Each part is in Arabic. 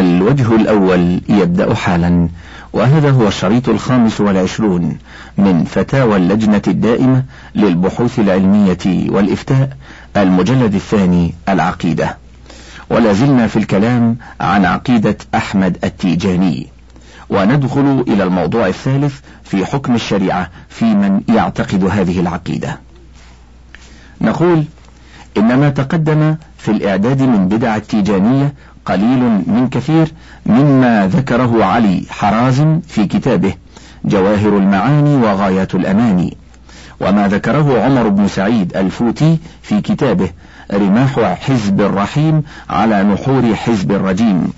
الوجه الأول يبدأ حالا وهذا هو الشريط الخامس والعشرون من فتاوى اللجنة الدائمة للبحوث العلمية والإفتاء المجلد الثاني العقيدة. ولا زلنا في الكلام عن عقيدة أحمد التيجاني. وندخل إلى الموضوع الثالث في حكم الشريعة في من يعتقد هذه العقيدة. نقول إن ما تقدم في الإعداد من بدع التيجانية قليل من كثير مما ذكره علي حرازم في كتابه جواهر المعاني وغايات الأماني وما ذكره عمر بن سعيد الفوتي في كتابه رماح حزب الرحيم على نحور حزب الرجيم.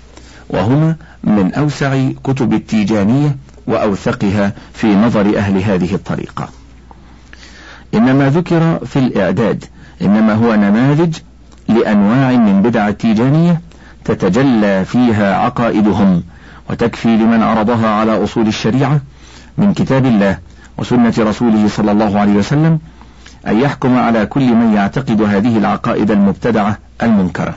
وهما من أوسع كتب التيجانية وأوثقها في نظر أهل هذه الطريقة. إنما ذكر في الإعداد إنما هو نماذج لأنواع من بدع التيجانية تتجلى فيها عقائدهم وتكفي لمن عرضها على أصول الشريعة من كتاب الله وسنة رسوله صلى الله عليه وسلم أن يحكم على كل من يعتقد هذه العقائد المبتدعة المنكرة.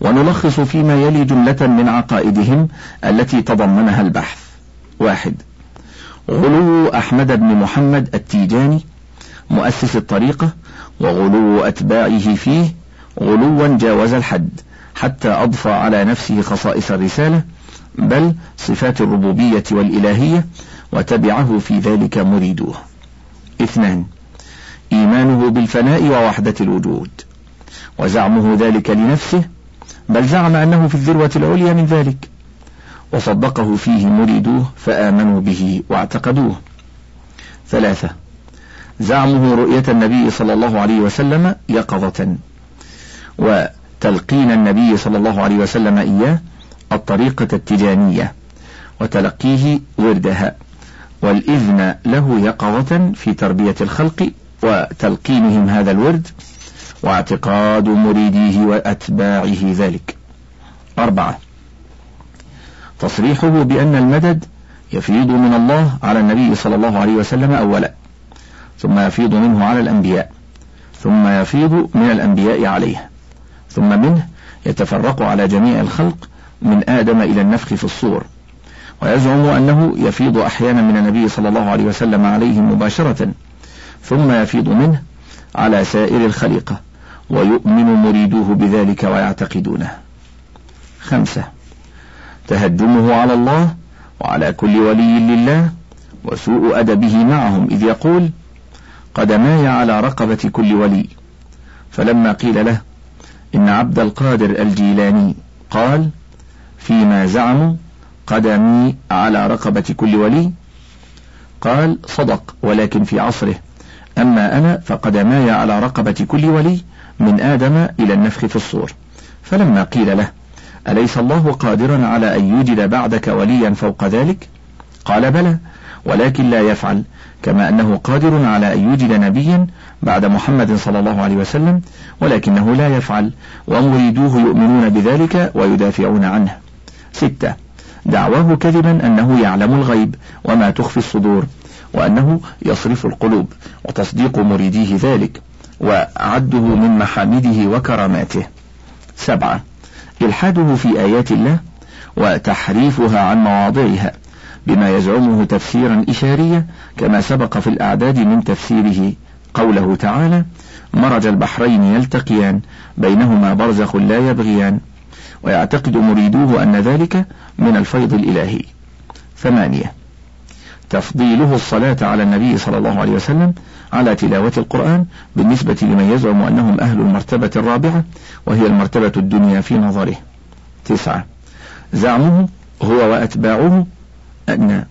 ونلخص فيما يلي جملة من عقائدهم التي تضمنها البحث. واحد غلو أحمد بن محمد التيجاني مؤسس الطريقة وغلو أتباعه فيه غلوا جاوز الحد. حتى أضفى على نفسه خصائص الرسالة بل صفات الربوبية والإلهية وتبعه في ذلك مريدوه. اثنان إيمانه بالفناء ووحدة الوجود وزعمه ذلك لنفسه بل زعم أنه في الذروة العليا من ذلك وصدقه فيه مريدوه فآمنوا به واعتقدوه. ثلاثة زعمه رؤية النبي صلى الله عليه وسلم يقظة وتلقين النبي صلى الله عليه وسلم إياه الطريقة التجانية وتلقيه وردها والإذن له يقظة في تربية الخلق وتلقينهم هذا الورد واعتقاد مريديه وأتباعه ذلك. أربعة. تصريحه بأن المدد يفيض من الله على النبي صلى الله عليه وسلم أولا ثم يفيض منه على الأنبياء ثم يفيض من الأنبياء عليه. ثم منه يتفرق على جميع الخلق من آدم إلى النفخ في الصور. ويزعم أنه يفيض أحيانا من النبي صلى الله عليه وسلم عليه مباشرة ثم يفيض منه على سائر الخليقة ويؤمن مريدوه بذلك ويعتقدونه. خمسة تهدمه على الله وعلى كل ولي لله وسوء أدبه معهم إذ يقول قدماي على رقبة كل ولي. فلما قيل له إن عبد القادر الجيلاني قال فيما زعموا قدمي على رقبة كل ولي. قال صدق ولكن في عصره. أما أنا فقدماي على رقبة كل ولي من آدم إلى النفخ في الصور. فلما قيل له أليس الله قادرا على أن يوجد بعدك وليا فوق ذلك؟ قال بلى ولكن لا يفعل كما أنه قادر على أن يوجد نبيا بعد محمد صلى الله عليه وسلم ولكنه لا يفعل ومريدوه يؤمنون بذلك ويدافعون عنه. ستة. دعواه كذبا أنه يعلم الغيب وما تخفي الصدور وأنه يصرف القلوب وتصديق مريديه ذلك وعده من محامده وكراماته. سبعة. إلحاده في آيات الله وتحريفها عن مواضعها بما يزعمه تفسيرا إشاريا كما سبق في الأعداد من تفسيره. قوله تعالى مرج البحرين يلتقيان بينهما برزخ لا يبغيان ويعتقد مريدوه أن ذلك من الفيض الإلهي. ثمانية. تفضيله الصلاة على النبي صلى الله عليه وسلم على تلاوة القرآن بالنسبة لمن يزعم أنهم أهل المرتبة الرابعة وهي المرتبة الدنيا في نظره. تسعة. زعمه هو وأتباعه أن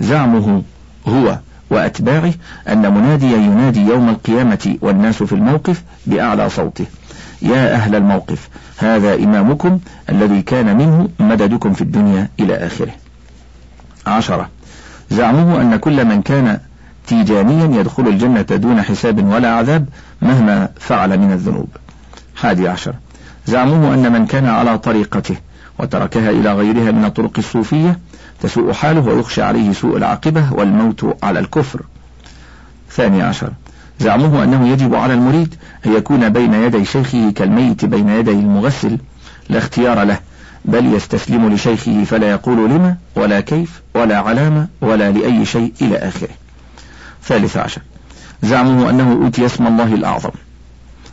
زعمه هو وأتباعه أن مناديا ينادي يوم القيامة والناس في الموقف بأعلى صوته. يا أهل الموقف هذا إمامكم الذي كان منه مددكم في الدنيا إلى آخره. عشرة زعمه أن كل من كان تيجانيا يدخل الجنة دون حساب ولا عذاب مهما فعل من الذنوب. حادي عشر زعمه أن من كان على طريقته وتركها إلى غيرها من الطرق الصوفية تسوء حاله ويخشى عليه سوء العاقبة والموت على الكفر. ثاني عشر. زعمه أنه يجب على المريد أن يكون بين يدي شيخه كالميت بين يدي المغسل لا اختيار له بل يستسلم لشيخه فلا يقول لما ولا كيف ولا علامة ولا لأي شيء إلى آخره. ثالث عشر. زعمه أنه أوتي اسم الله الأعظم.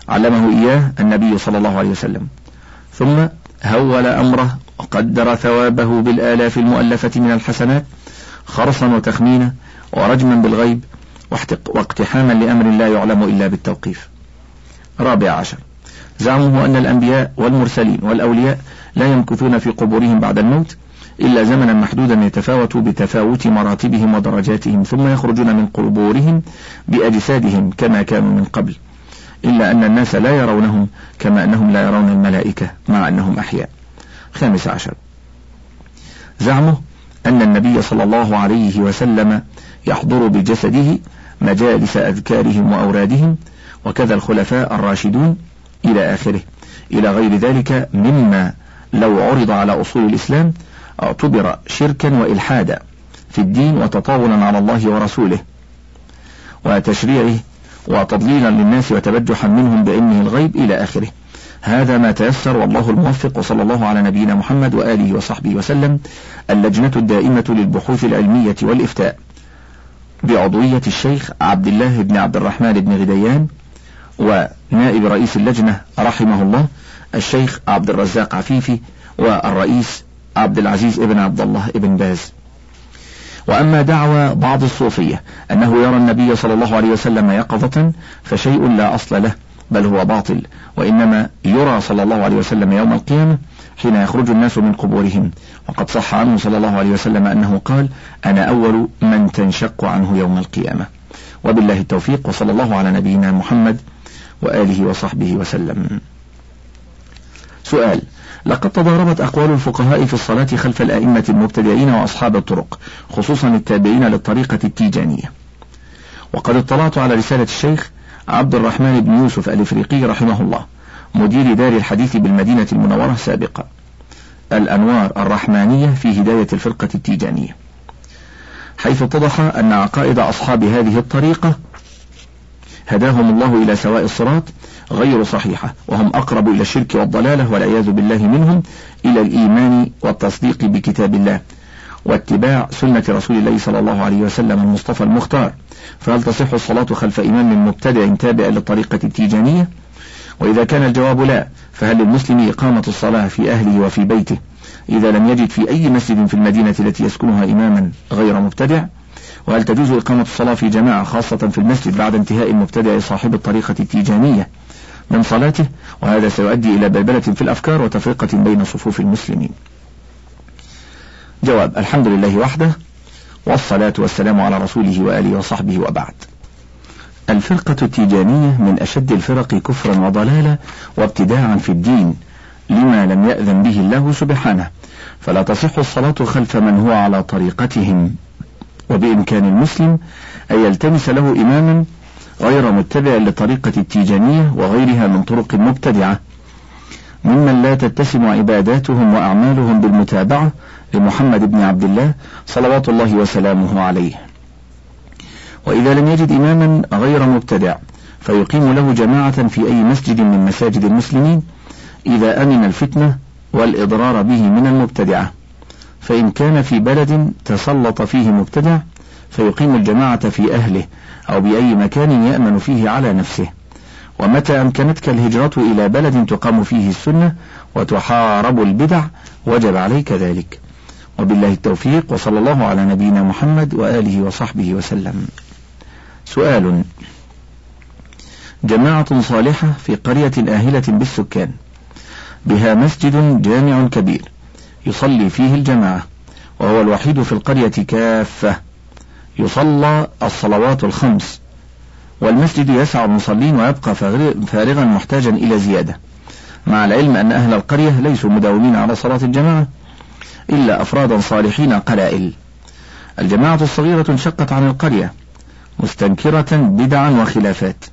علمه إياه النبي صلى الله عليه وسلم. ثم هول أمره وقدر ثوابه بالآلاف المؤلفة من الحسنات خرصا وتخمينا ورجما بالغيب واقتحاما لأمر لا يعلم إلا بالتوقيف. رابع عشر. زعمه أن الأنبياء والمرسلين والأولياء لا يمكثون في قبورهم بعد الموت إلا زمنا محدودا يتفاوت بتفاوت مراتبهم ودرجاتهم ثم يخرجون من قبورهم بأجسادهم كما كانوا من قبل. إلا أن الناس لا يرونهم كما أنهم لا يرون الملائكة مع أنهم أحياء. خامس عشر. زعمه أن النبي صلى الله عليه وسلم يحضر بجسده مجالس أذكارهم وأورادهم وكذا الخلفاء الراشدون إلى آخره. إلى غير ذلك مما لو عرض على أصول الإسلام اعتبر شركا وإلحادا في الدين وتطاولا على الله ورسوله وتشريعه وتضليلا للناس وتبجحا منهم بعلمه الغيب إلى آخره. هذا ما تيسر والله الموفق وصلى الله على نبينا محمد وآله وصحبه وسلم اللجنة الدائمة للبحوث العلمية والإفتاء. بعضوية الشيخ عبد الله بن عبد الرحمن بن غديان ونائب رئيس اللجنة رحمه الله الشيخ عبد الرزاق عفيفي والرئيس عبد العزيز ابن عبد الله ابن باز. وأما دعوى بعض الصوفية أنه يرى النبي صلى الله عليه وسلم يقظة فشيء لا أصل له بل هو باطل وإنما يرى صلى الله عليه وسلم يوم القيامة حين يخرج الناس من قبورهم. وقد صح عنه صلى الله عليه وسلم أنه قال أنا أول من تنشق عنه يوم القيامة وبالله التوفيق وصلى الله على نبينا محمد وآله وصحبه وسلم. سؤال لقد تضاربت أقوال الفقهاء في الصلاة خلف الأئمة المبتدعين وأصحاب الطرق خصوصا التابعين للطريقة التيجانية. وقد اطلعت على رسالة الشيخ عبد الرحمن بن يوسف الإفريقي رحمه الله مدير دار الحديث بالمدينة المنورة سابقا. الأنوار الرحمانية في هداية الفرقة التيجانية. حيث اتضح أن عقائد أصحاب هذه الطريقة هداهم الله إلى سواء الصراط غير صحيحة وهم أقرب إلى الشرك والضلالة والعياذ بالله منهم إلى الإيمان والتصديق بكتاب الله واتباع سنة رسول الله صلى الله عليه وسلم المصطفى المختار. فهل تصح الصلاة خلف إمام مبتدع تابع للطريقة التيجانية؟ وإذا كان الجواب لا فهل للمسلم إقامة الصلاة في أهله وفي بيته؟ إذا لم يجد في أي مسجد في المدينة التي يسكنها إماما غير مبتدع وهل تجوز إقامة الصلاة في جماعة خاصة في المسجد بعد انتهاء المبتدع صاحب الطريقة التيجانية من صلاته؟ وهذا سيؤدي إلى بلبلة في الأفكار وتفرقة بين صفوف المسلمين. جواب الحمد لله وحده والصلاة والسلام على رسوله وآله وصحبه وبعد. الفرقة التيجانية من أشد الفرق كفرا وضلالا وابتداعا في الدين لما لم يأذن به الله سبحانه. فلا تصح الصلاة خلف من هو على طريقتهم. وبإمكان المسلم أن يلتمس له إماما غير متبع لطريقة التيجانية وغيرها من طرق مبتدعة. ممن لا تتسم عباداتهم وأعمالهم بالمتابعة لمحمد بن عبد الله صلوات الله وسلامه عليه. وإذا لم يجد إماما غير مبتدع فيقيم له جماعة في أي مسجد من مساجد المسلمين إذا أمن الفتنة والإضرار به من المبتدعة. فإن كان في بلد تسلط فيه مبتدع فيقيم الجماعة في أهله أو بأي مكان يأمن فيه على نفسه. ومتى أمكنتك الهجرة إلى بلد تقام فيه السنة وتحارب البدع وجب عليك ذلك. وبالله التوفيق وصلى الله على نبينا محمد وآله وصحبه وسلم. سؤال جماعة صالحة في قرية آهلة بالسكان. بها مسجد جامع كبير يصلي فيه الجماعة وهو الوحيد في القرية كافة. يصلى الصلوات الخمس والمسجد يسع المصلين ويبقى فارغا محتاجا إلى زيادة مع العلم أن أهل القرية ليسوا مداومين على صلاة الجماعة إلا أفرادا صالحين قلائل. الجماعة الصغيرة انشقت عن القرية مستنكرة بدعا وخلافات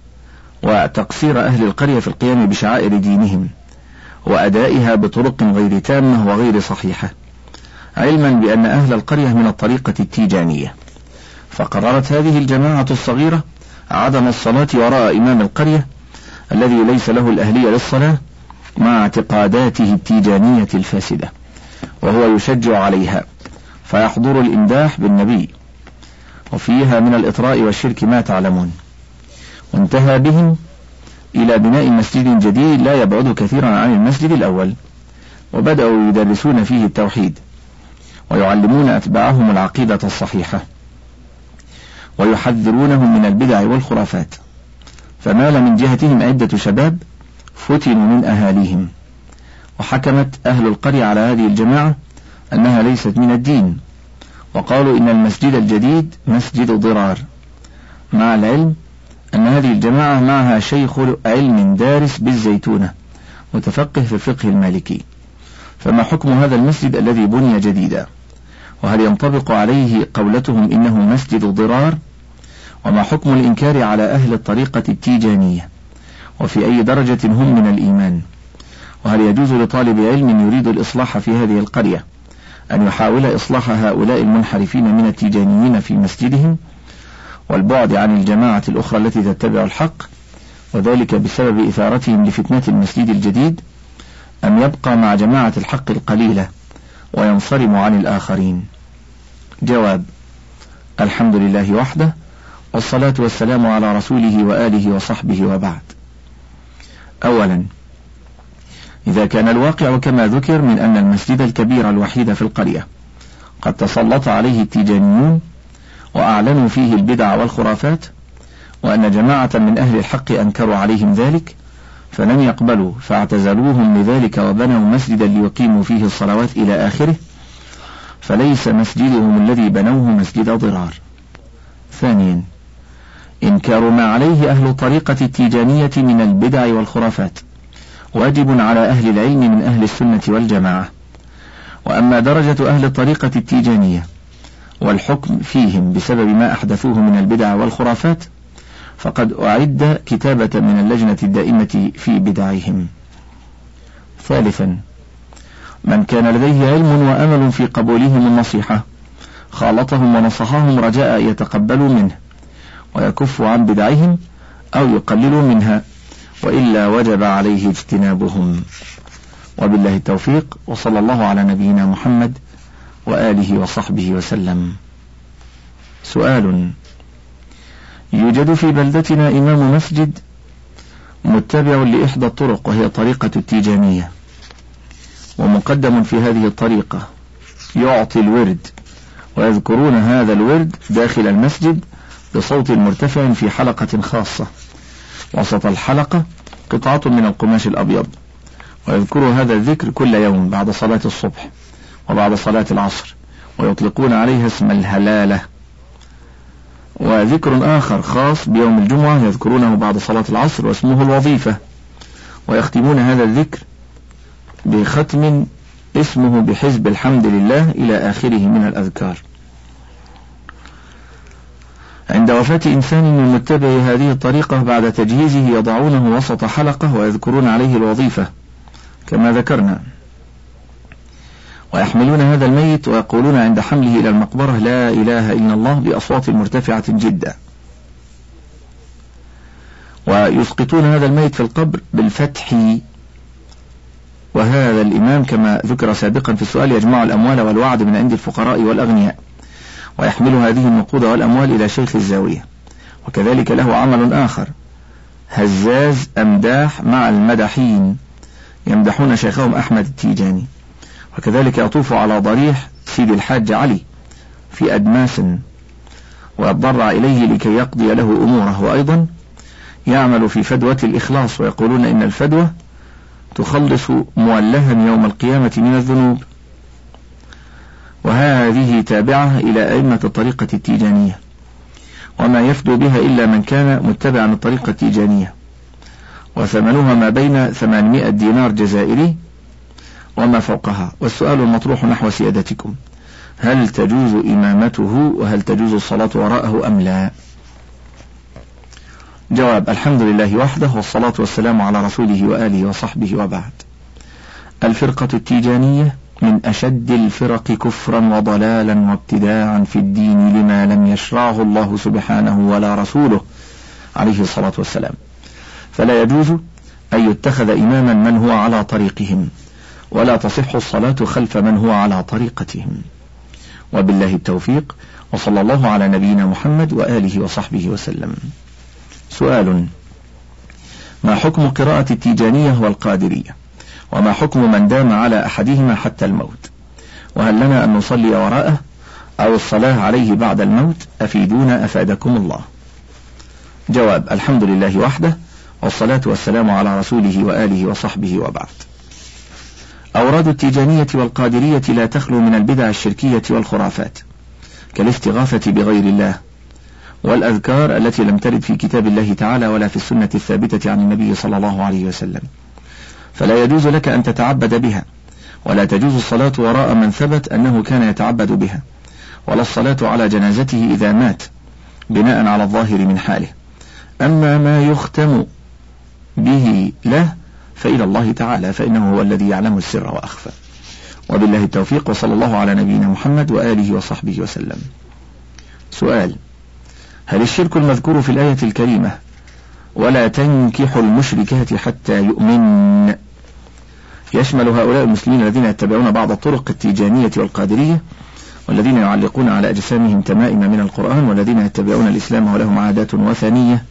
وتقصير أهل القرية في القيام بشعائر دينهم وأدائها بطرق غير تامة وغير صحيحة علما بأن أهل القرية من الطريقة التيجانية. فقررت هذه الجماعة الصغيرة عدم الصلاة وراء إمام القرية الذي ليس له الأهلية للصلاة مع اعتقاداته التيجانية الفاسدة وهو يشجع عليها فيحضر الإمداح بالنبي. وفيها من الإطراء والشرك ما تعلمون. وانتهى بهم إلى بناء مسجد جديد لا يبعد كثيرا عن المسجد الأول وبدأوا يدرسون فيه التوحيد ويعلمون أتباعهم العقيدة الصحيحة. ويحذرونهم من البدع والخرافات. فمال من جهتهم عدة شباب فتنوا من أهاليهم. وحكمت أهل القرية على هذه الجماعة أنها ليست من الدين. وقالوا إن المسجد الجديد مسجد ضرار. مع العلم أن هذه الجماعة معها شيخ علم دارس بالزيتونة متفقه في الفقه المالكي. فما حكم هذا المسجد الذي بني جديدا؟ وهل ينطبق عليه قولتهم إنه مسجد ضرار وما حكم الإنكار على أهل الطريقة التيجانية؟ وفي أي درجة هم من الإيمان؟ وهل يجوز لطالب علم يريد الإصلاح في هذه القرية؟ أن يحاول إصلاح هؤلاء المنحرفين من التيجانيين في مسجدهم؟ والبعد عن الجماعة الأخرى التي تتبع الحق؟ وذلك بسبب إثارتهم لفتنة المسجد الجديد؟ أم يبقى مع جماعة الحق القليلة؟ وينصرم عن الآخرين. جواب الحمد لله وحده والصلاة والسلام على رسوله وآله وصحبه وبعد. أولا إذا كان الواقع كما ذكر من أن المسجد الكبير الوحيد في القرية قد تسلط عليه التيجانيون وأعلنوا فيه البدع والخرافات وأن جماعة من أهل الحق أنكروا عليهم ذلك فلم يقبلوا فاعتزلوهم لذلك وبنوا مسجدا ليقيموا فيه الصلوات إلى آخره فليس مسجدهم الذي بنوه مسجد ضرار. ثانيا إنكار ما عليه أهل طريقة التيجانية من البدع والخرافات. واجب على أهل العلم من أهل السنة والجماعة. وأما درجة أهل الطريقة التيجانية والحكم فيهم بسبب ما أحدثوه من البدع والخرافات فقد أعد كتابة من اللجنة الدائمة في بدعهم ثالثا من كان لديه علم وأمل في قبولهم النصيحة خالطهم ونصحهم رجاء يتقبلوا منه ويكفوا عن بدعهم أو يقللوا منها وإلا وجب عليه اجتنابهم. وبالله التوفيق وصلى الله على نبينا محمد وآله وصحبه وسلم. سؤال يوجد في بلدتنا إمام مسجد متبع لإحدى الطرق وهي طريقة التيجانية ومقدم في هذه الطريقة. يعطي الورد ويذكرون هذا الورد داخل المسجد بصوت مرتفع في حلقة خاصة. وسط الحلقة قطعة من القماش الأبيض. ويذكر هذا الذكر كل يوم بعد صلاة الصبح وبعد صلاة العصر ويطلقون عليها اسم الهلالة. وذكر آخر خاص بيوم الجمعة يذكرونه بعد صلاة العصر واسمه الوظيفة ويختمون هذا الذكر بختم اسمه بحزب الحمد لله إلى آخره من الأذكار. عند وفاة إنسان من متبع هذه الطريقة بعد تجهيزه يضعونه وسط حلقة ويذكرون عليه الوظيفة كما ذكرنا. ويحملون هذا الميت ويقولون عند حمله إلى المقبرة لا إله إلا الله بأصوات مرتفعة جدا. ويسقطون هذا الميت في القبر بالفتح. وهذا الإمام كما ذكر سابقا في السؤال يجمع الأموال والوعد من عند الفقراء والأغنياء. ويحمل هذه النقود والأموال إلى شيخ الزاوية. وكذلك له عمل آخر. هزاز أمداح مع المدحين. يمدحون شيخهم أحمد التيجاني. وكذلك يطوف على ضريح سيد الحاج علي في أدماس ويضرع إليه لكي يقضي له أموره. وأيضا يعمل في فدوة الإخلاص ويقولون إن الفدوة تخلص مولها يوم القيامة من الذنوب. وهذه تابعة إلى أئمة الطريقة التيجانية. وما يفدو بها إلا من كان متبعا الطريقة التيجانية. وثمنها ما بين 800 دينار جزائري وما فوقها. والسؤال المطروح نحو سيادتكم. هل تجوز إمامته وهل تجوز الصلاة وراءه أم لا؟ جواب الحمد لله وحده والصلاة والسلام على رسوله وآله وصحبه وبعد. الفرقة التيجانية من أشد الفرق كفرا وضلالا وابتداعا في الدين لما لم يشرعه الله سبحانه ولا رسوله عليه الصلاة والسلام. فلا يجوز أن يتخذ إماما من هو على طريقهم. ولا تصح الصلاة خلف من هو على طريقتهم. وبالله التوفيق وصلى الله على نبينا محمد وآله وصحبه وسلم. سؤال ما حكم قراءة التيجانية والقادرية؟ وما حكم من دام على أحدهما حتى الموت؟ وهل لنا أن نصلي وراءه؟ أو الصلاة عليه بعد الموت؟ أفيدونا أفادكم الله. جواب الحمد لله وحده والصلاة والسلام على رسوله وآله وصحبه وبعد. أوراد التيجانية والقادرية لا تخلو من البدع الشركية والخرافات كالاستغاثة بغير الله والأذكار التي لم ترد في كتاب الله تعالى ولا في السنة الثابتة عن النبي صلى الله عليه وسلم. فلا يجوز لك أن تتعبد بها ولا تجوز الصلاة وراء من ثبت أنه كان يتعبد بها ولا الصلاة على جنازته إذا مات بناء على الظاهر من حاله. أما ما يختم به له فإلى الله تعالى فإنه هو الذي يعلم السر وأخفى. وبالله التوفيق وصلى الله على نبينا محمد وآله وصحبه وسلم. سؤال هل الشرك المذكور في الآية الكريمة ولا تنكحوا المشركات حتى يؤمن؟ يشمل هؤلاء المسلمين الذين يتبعون بعض الطرق التيجانية والقادرية والذين يعلقون على أجسامهم تمائم من القرآن والذين يتبعون الإسلام ولهم عادات وثنية.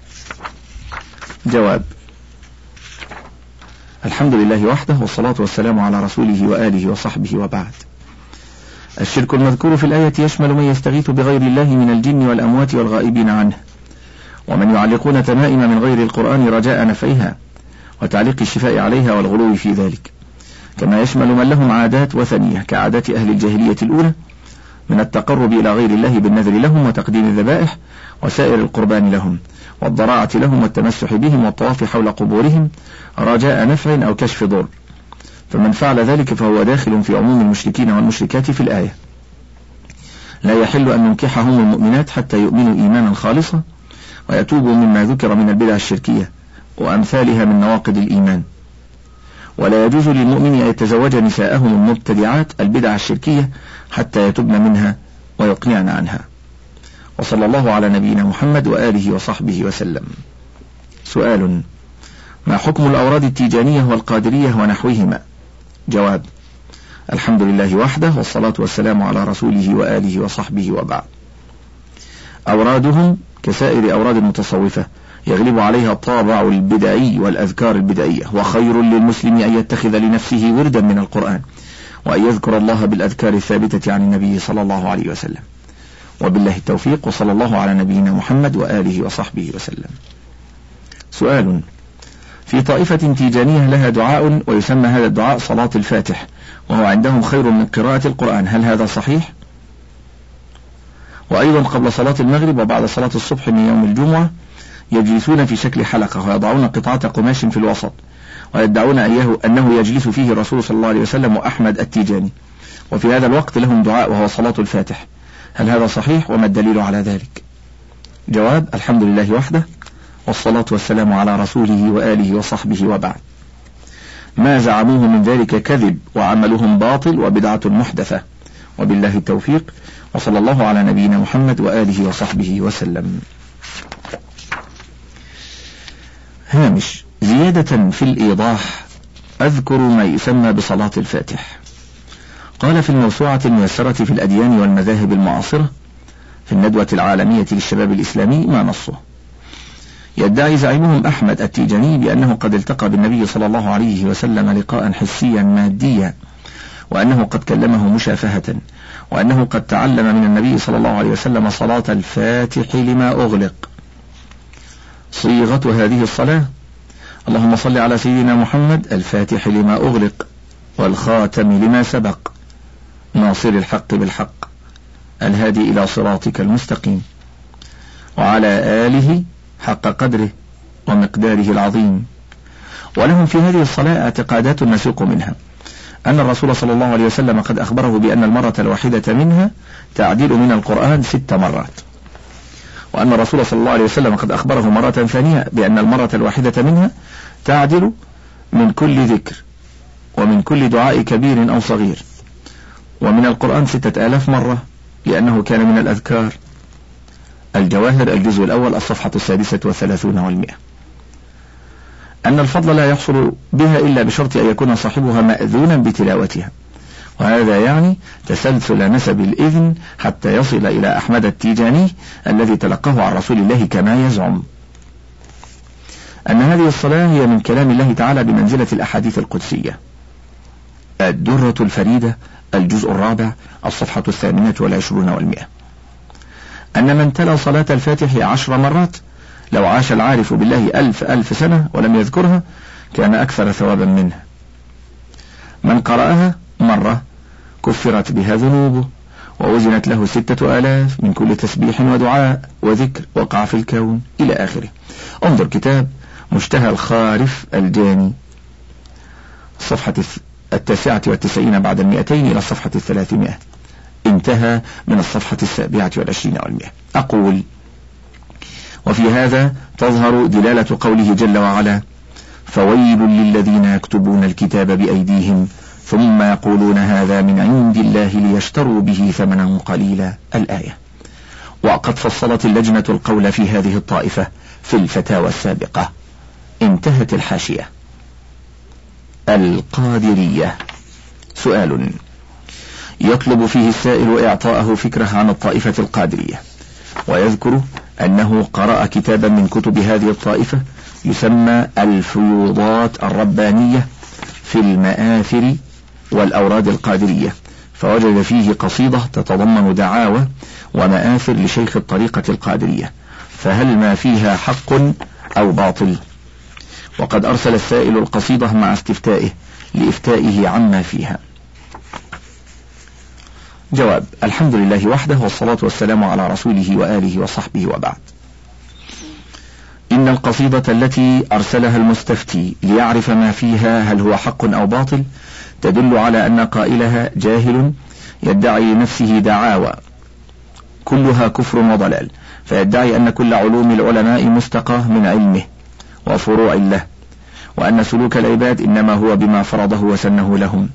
جواب الحمد لله وحده والصلاة والسلام على رسوله وآله وصحبه وبعد. الشرك المذكور في الآية يشمل من يستغيث بغير الله من الجن والأموات والغائبين عنه ومن يعلقون تمائم من غير القرآن رجاء نفعها وتعليق الشفاء عليها والغلو في ذلك. كما يشمل من لهم عادات وثنية كعادات أهل الجاهلية الأولى من التقرب إلى غير الله بالنذر لهم وتقديم الذبائح وسائر القربان لهم. والضراعة لهم والتمسح بهم والطواف حول قبورهم رجاء نفع أو كشف ضر. فمن فعل ذلك فهو داخل في عموم المشركين والمشركات في الآية. لا يحل أن ننكحهم المؤمنات حتى يؤمنوا إيمانا خالصا ويتوبوا مما ذكر من البدع الشركية وأمثالها من نواقض الإيمان. ولا يجوز للمؤمن أن يتزوج نساءهم المبتدعات البدع الشركية حتى يتبن منها ويقنعن عنها. وصلى الله على نبينا محمد وآله وصحبه وسلم. سؤال ما حكم الأوراد التيجانية والقادرية ونحوهما؟ جواب الحمد لله وحده والصلاة والسلام على رسوله وآله وصحبه وبعد. أورادهم كسائر أوراد المتصوفة يغلب عليها الطابع البدعي والأذكار البدعية وخير للمسلم أن يتخذ لنفسه وردا من القرآن وأن يذكر الله بالأذكار الثابتة عن النبي صلى الله عليه وسلم. وبالله التوفيق وصلى الله على نبينا محمد وآله وصحبه وسلم. سؤال. في طائفة تيجانية لها دعاء ويسمى هذا الدعاء صلاة الفاتح وهو عندهم خير من قراءة القرآن. هل هذا صحيح؟ وأيضا قبل صلاة المغرب وبعد صلاة الصبح من يوم الجمعة يجلسون في شكل حلقة ويضعون قطعة قماش في الوسط ويدعون أيه أنه يجلس فيه الرسول صلى الله عليه وسلم وأحمد التيجاني. وفي هذا الوقت لهم دعاء وهو صلاة الفاتح. هل هذا صحيح وما الدليل على ذلك؟ جواب الحمد لله وحده والصلاة والسلام على رسوله وآله وصحبه وبعد. ما زعموه من ذلك كذب وعملهم باطل وبدعة محدثة. وبالله التوفيق وصلى الله على نبينا محمد وآله وصحبه وسلم. هامش زيادة في الإيضاح أذكر ما يسمى بصلاة الفاتح. قال في الموسوعة الميسرة في الأديان والمذاهب المعاصرة في الندوة العالمية للشباب الإسلامي ما نصه. يدعي زعيمهم أحمد التيجاني بأنه قد التقى بالنبي صلى الله عليه وسلم لقاء حسيا ماديا وأنه قد كلمه مشافهة وأنه قد تعلم من النبي صلى الله عليه وسلم صلاة الفاتح لما أغلق. صيغة هذه الصلاة اللهم صل على سيدنا محمد الفاتح لما أغلق والخاتم لما سبق. ناصر الحق بالحق الهادي إلى صراطك المستقيم وعلى آله حق قدره ومقداره العظيم. ولهم في هذه الصلاة اعتقادات نسوق منها. أن الرسول صلى الله عليه وسلم قد أخبره بأن المرة الواحدة منها تعديل من القرآن ست مرات. وأن الرسول صلى الله عليه وسلم قد أخبره مرة ثانية بأن المرة الواحدة منها تعدل من كل ذكر ومن كل دعاء كبير أو صغير. ومن القرآن ستة آلاف مرة لأنه كان من الأذكار. الجواهر الجزء الأول الصفحة السادسة والثلاثون والمئة. أن الفضل لا يحصل بها إلا بشرط أن يكون صاحبها مأذونا بتلاوتها. وهذا يعني تسلسل نسب الإذن حتى يصل إلى أحمد التيجاني الذي تلقاه عن رسول الله كما يزعم. أن هذه الصلاة هي من كلام الله تعالى بمنزلة الأحاديث القدسية. الدرة الفريدة الجزء الرابع الصفحة الثامنة والعشرون والمئة. أن من تلا صلاة الفاتح عشر مرات لو عاش العارف بالله ألف ألف سنة ولم يذكرها كان أكثر ثوابا منه. من قرأها مرة كفرت بها ذنوبه ووزنت له ستة آلاف من كل تسبيح ودعاء وذكر وقع في الكون إلى آخره. انظر كتاب مشتهى الخارف الجاني. الصفحة التاسعة والتسعين بعد المئتين إلى الصفحة الثلاثمائة. انتهى من الصفحة السابعة والعشرين والمئة. أقول وفي هذا تظهر دلالة قوله جل وعلا فويل للذين يكتبون الكتاب بأيديهم ثم يقولون هذا من عند الله ليشتروا به ثمنا قليلا. الآية. وقد فصلت اللجنة القول في هذه الطائفة في الفتاوى السابقة. انتهت الحاشية. القادرية. سؤال. يطلب فيه السائل إعطاءه فكرة عن الطائفة القادرية ويذكر أنه قرأ كتابا من كتب هذه الطائفة يسمى الفيوضات الربانية في المآثر والأوراد القادرية فوجد فيه قصيدة تتضمن دعاوى ومآثر لشيخ الطريقة القادرية فهل ما فيها حق أو باطل؟ وقد أرسل السائل القصيدة مع استفتائه لإفتائه عما فيها. جواب الحمد لله وحده والصلاة والسلام على رسوله وآله وصحبه وبعد. إن القصيدة التي أرسلها المستفتي ليعرف ما فيها هل هو حق أو باطل تدل على أن قائلها جاهل يدعي نفسه دعاوى. كلها كفر وضلال. فيدعي أن كل علوم العلماء مستقاة من علمه. وفروع له وأن سلوك العباد إنما هو بما فرضه وسنه لهم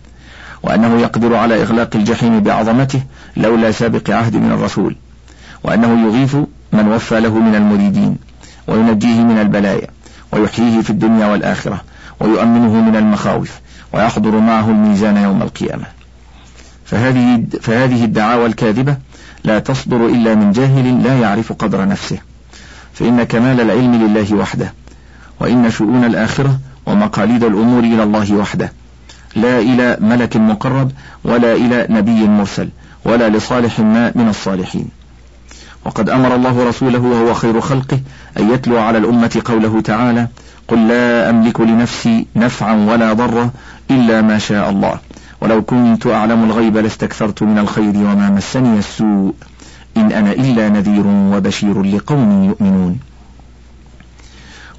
وأنه يقدر على إغلاق الجحيم بعظمته لولا سابق عهد من الرسول وأنه يغيث من وفى له من المريدين وينجيه من البلايا ويحييه في الدنيا والآخرة ويؤمنه من المخاوف ويحضر معه الميزان يوم القيامة. فهذه, فهذه الدعاوى الكاذبة لا تصدر إلا من جاهل لا يعرف قدر نفسه فإن كمال العلم لله وحده وإن شؤون الآخرة ومقاليد الأمور إلى الله وحده. لا إلى ملك مقرب ولا إلى نبي مرسل ولا لصالح ما من الصالحين. وقد أمر الله رسوله وهو خير خلقه أن يتلو على الأمة قوله تعالى قل لا أملك لنفسي نفعا ولا ضرا إلا ما شاء الله. ولو كنت أعلم الغيب لاستكثرت من الخير وما مسني السوء. إن أنا إلا نذير وبشير لقوم يؤمنون.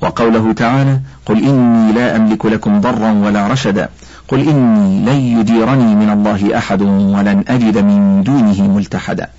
وقوله تعالى قل إني لا أملك لكم ضرا ولا رشدا قل إني لن يديرني من الله أحد ولن أجد من دونه ملتحدا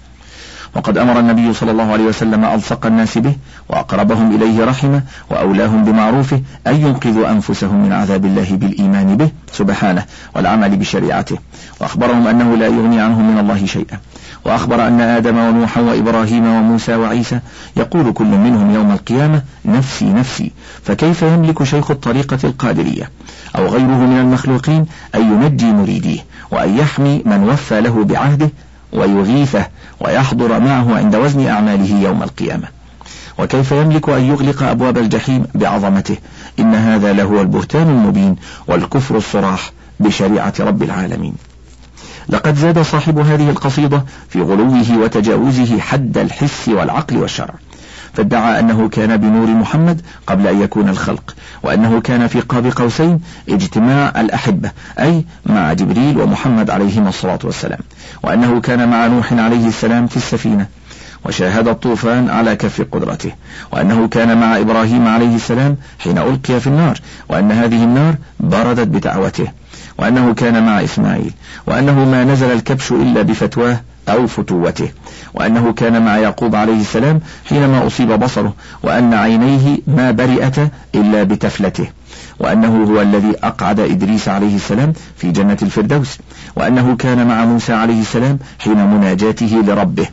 وقد أمر النبي صلى الله عليه وسلم ألصق الناس به وأقربهم إليه رحمة وأولاهم بمعروفه أن ينقذوا أنفسهم من عذاب الله بالإيمان به سبحانه والعمل بشريعته وأخبرهم أنه لا يغني عنهم من الله شيئا وأخبر أن آدم ونوحا وإبراهيم وموسى وعيسى يقول كل منهم يوم القيامة نفسي نفسي فكيف يملك شيخ الطريقة القادرية؟ أو غيره من المخلوقين أن ينجي مريديه وأن يحمي من وفى له بعهده ويغيثه ويحضر معه عند وزن أعماله يوم القيامة. وكيف يملك أن يغلق أبواب الجحيم بعظمته؟ إن هذا لهو البهتان المبين والكفر الصراح بشريعة رب العالمين. لقد زاد صاحب هذه القصيدة في غلوه وتجاوزه حد الحس والعقل والشرع. فادعى أنه كان بنور محمد قبل أن يكون الخلق وأنه كان في قاب قوسين اجتماع الأحبة أي مع جبريل ومحمد عليهما الصلاة والسلام وأنه كان مع نوح عليه السلام في السفينة وشاهد الطوفان على كف قدرته وأنه كان مع إبراهيم عليه السلام حين ألقي في النار وأن هذه النار بردت بدعوته. وأنه كان مع إسماعيل وأنه ما نزل الكبش إلا بفتواه أو فتوته وأنه كان مع يعقوب عليه السلام حينما أصيب بصره وأن عينيه ما برئتا إلا بتفلته. وأنه هو الذي أقعد إدريس عليه السلام في جنة الفردوس وأنه كان مع موسى عليه السلام حين مناجاته لربه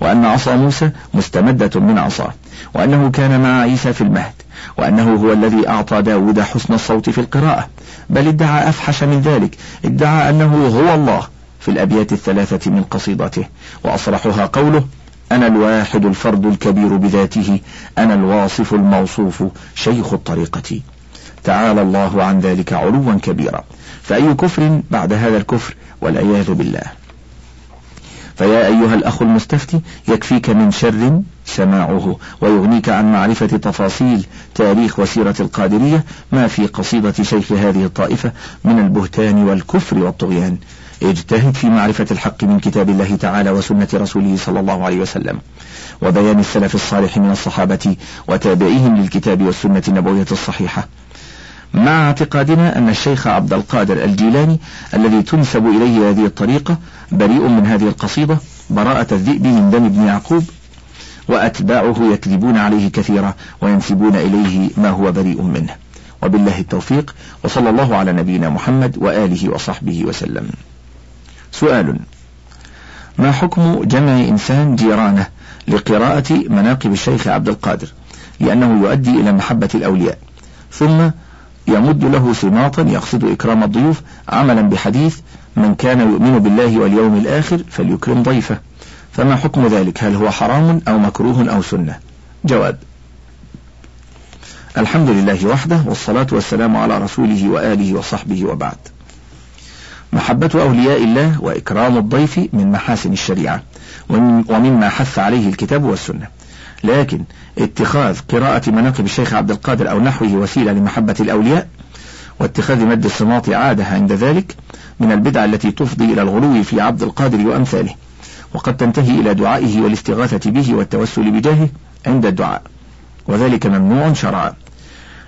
وأن عصا موسى مستمدة من عصاه وأنه كان مع عيسى في المهد وأنه هو الذي أعطى داود حسن الصوت في القراءة بل ادعى أفحش من ذلك ادعى أنه هو الله في الأبيات الثلاثة من قصيدته وأصرحها قوله أنا الواحد الفرد الكبير بذاته أنا الواصف الموصوف شيخ الطريقة. تعالى الله عن ذلك علوا كبيرا. فأي كفر بعد هذا الكفر والعياذ بالله؟ فيا أيها الأخ المستفتي يكفيك من شر سماعه ويغنيك عن معرفة تفاصيل تاريخ وسيرة القادرية ما في قصيدة شيخ هذه الطائفة من البهتان والكفر والطغيان. اجتهد في معرفة الحق من كتاب الله تعالى وسنة رسوله صلى الله عليه وسلم وبيان السلف الصالح من الصحابة وتابعيهم للكتاب والسنة النبوية الصحيحة. مع اعتقادنا أن الشيخ عبد القادر الجيلاني الذي تنسب إليه هذه الطريقة بريء من هذه القصيدة براءة الذئب من دم ابن يعقوب وأتباعه يكذبون عليه كثيرا وينسبون إليه ما هو بريء منه. وبالله التوفيق وصلى الله على نبينا محمد وآله وصحبه وسلم. سؤال ما حكم جمع إنسان جيرانه لقراءة مناقب الشيخ عبد القادر؟ لأنه يؤدي إلى محبة الأولياء. ثم يمد له سماطا يقصد إكرام الضيوف عملا بحديث من كان يؤمن بالله واليوم الآخر فليكرم ضيفه. فما حكم ذلك؟ هل هو حرام أو مكروه أو سنة؟ جواب الحمد لله وحده والصلاة والسلام على رسوله وآله وصحبه وبعد. محبة أولياء الله وإكرام الضيف من محاسن الشريعة ومما حث عليه الكتاب والسنة. لكن اتخاذ قراءة مناقب الشيخ عبد القادر أو نحوه وسيلة لمحبة الأولياء واتخاذ مد الصماط عادة عند ذلك من البدع التي تفضي إلى الغلو في عبد القادر وأمثاله وقد تنتهي إلى دعائه والاستغاثة به والتوسل بجاهه عند الدعاء وذلك ممنوع شرعا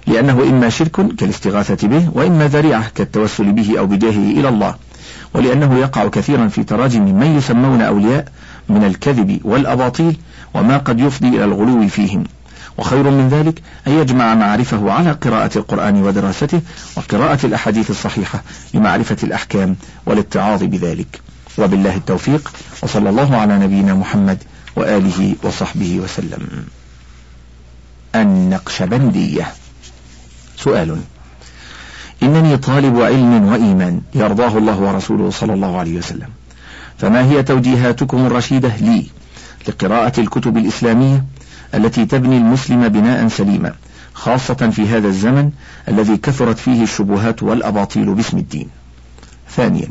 لأنه إما شرك كالاستغاثة به وإما ذريعة كالتوسل به أو بجاهه إلى الله ولأنه يقع كثيرا في تراجم من يسمون أولياء من الكذب والأباطيل وما قد يفضي إلى الغلو فيهم. وخير من ذلك أن يجمع معرفه على قراءة القرآن ودراسته وقراءة الأحاديث الصحيحة لمعرفة الأحكام والاتعاظ بذلك. وبالله التوفيق وصلى الله على نبينا محمد وآله وصحبه وسلم. النقشبندية سؤال إنني طالب علم وإيمان يرضاه الله ورسوله صلى الله عليه وسلم. فما هي توجيهاتكم الرشيدة لي لقراءة الكتب الإسلامية التي تبني المسلم بناء سليما خاصة في هذا الزمن الذي كثرت فيه الشبهات والأباطيل باسم الدين. ثانيا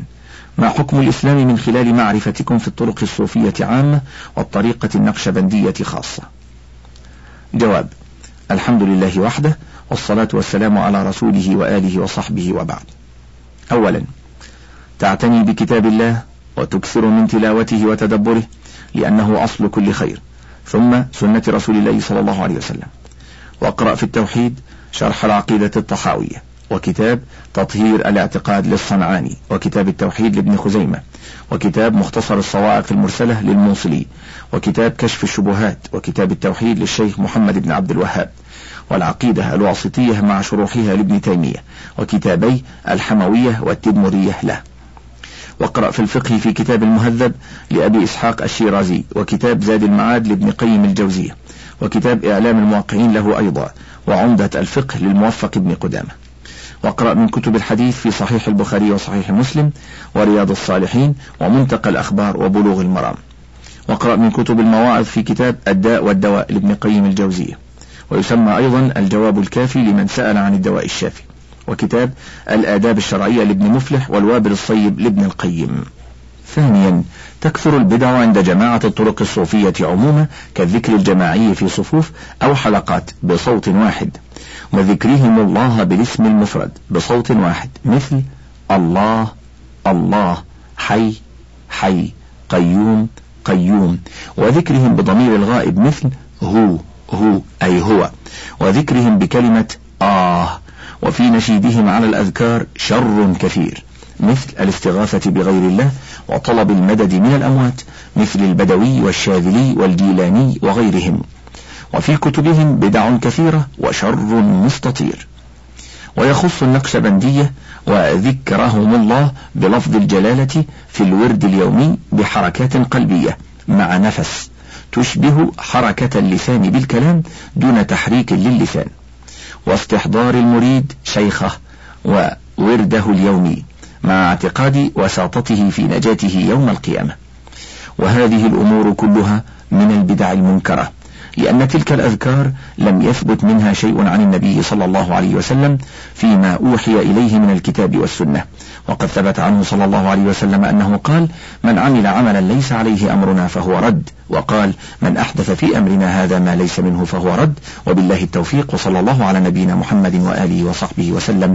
ما حكم الإسلام من خلال معرفتكم في الطرق الصوفية عامة والطريقة النقشبندية خاصة؟ جواب الحمد لله وحده والصلاة والسلام على رسوله وآله وصحبه وبعد. أولا تعتني بكتاب الله وتكثر من تلاوته وتدبره لأنه أصل كل خير. ثم سنة رسول الله صلى الله عليه وسلم. واقرأ في التوحيد شرح العقيدة الطحاوية. وكتاب تطهير الاعتقاد للصنعاني. وكتاب التوحيد لابن خزيمة. وكتاب مختصر الصواعق المرسلة للموصلي. وكتاب كشف الشبهات. وكتاب التوحيد للشيخ محمد بن عبد الوهاب. والعقيدة الواسطية مع شروحها لابن تيمية. وكتابي الحموية والتدمرية له. واقرأ في الفقه في كتاب المهذب لأبي إسحاق الشيرازي وكتاب زاد المعاد لابن قيم الجوزية وكتاب إعلام الموقعين له أيضا وعمدة الفقه للموفق ابن قدامة. واقرأ من كتب الحديث في صحيح البخاري وصحيح مسلم ورياض الصالحين ومنتقى الأخبار وبلوغ المرام. واقرأ من كتب المواعظ في كتاب الداء والدواء لابن قيم الجوزية. ويسمى أيضا الجواب الكافي لمن سأل عن الدواء الشافي. وكتاب الآداب الشرعية لابن مفلح والوابل الصيب لابن القيم. ثانيا تكثر البدع عند جماعة الطرق الصوفية عموما كالذكر الجماعي في صفوف أو حلقات بصوت واحد. وذكرهم الله بالاسم المفرد بصوت واحد مثل الله الله حي حي قيوم قيوم. وذكرهم بضمير الغائب مثل هو هو أي هو. وذكرهم بكلمة آه. وفي نشيدهم على الأذكار شر كثير مثل الاستغاثة بغير الله وطلب المدد من الأموات مثل البدوي والشاذلي والجيلاني وغيرهم. وفي كتبهم بدع كثيرة وشر مستطير. ويخص النقشبندية وذكرهم الله بلفظ الجلالة في الورد اليومي بحركات قلبية مع نفس تشبه حركة اللسان بالكلام دون تحريك للسان. واستحضار المريد شيخه وورده اليومي مع اعتقاد وساطته في نجاته يوم القيامة. وهذه الأمور كلها من البدع المنكرة. لأن تلك الأذكار لم يثبت منها شيء عن النبي صلى الله عليه وسلم فيما أوحي إليه من الكتاب والسنة. وقد ثبت عنه صلى الله عليه وسلم أنه قال من عمل عملا ليس عليه أمرنا فهو رد. وقال من أحدث في أمرنا هذا ما ليس منه فهو رد. وبالله التوفيق وصلى الله على نبينا محمد وآله وصحبه وسلم.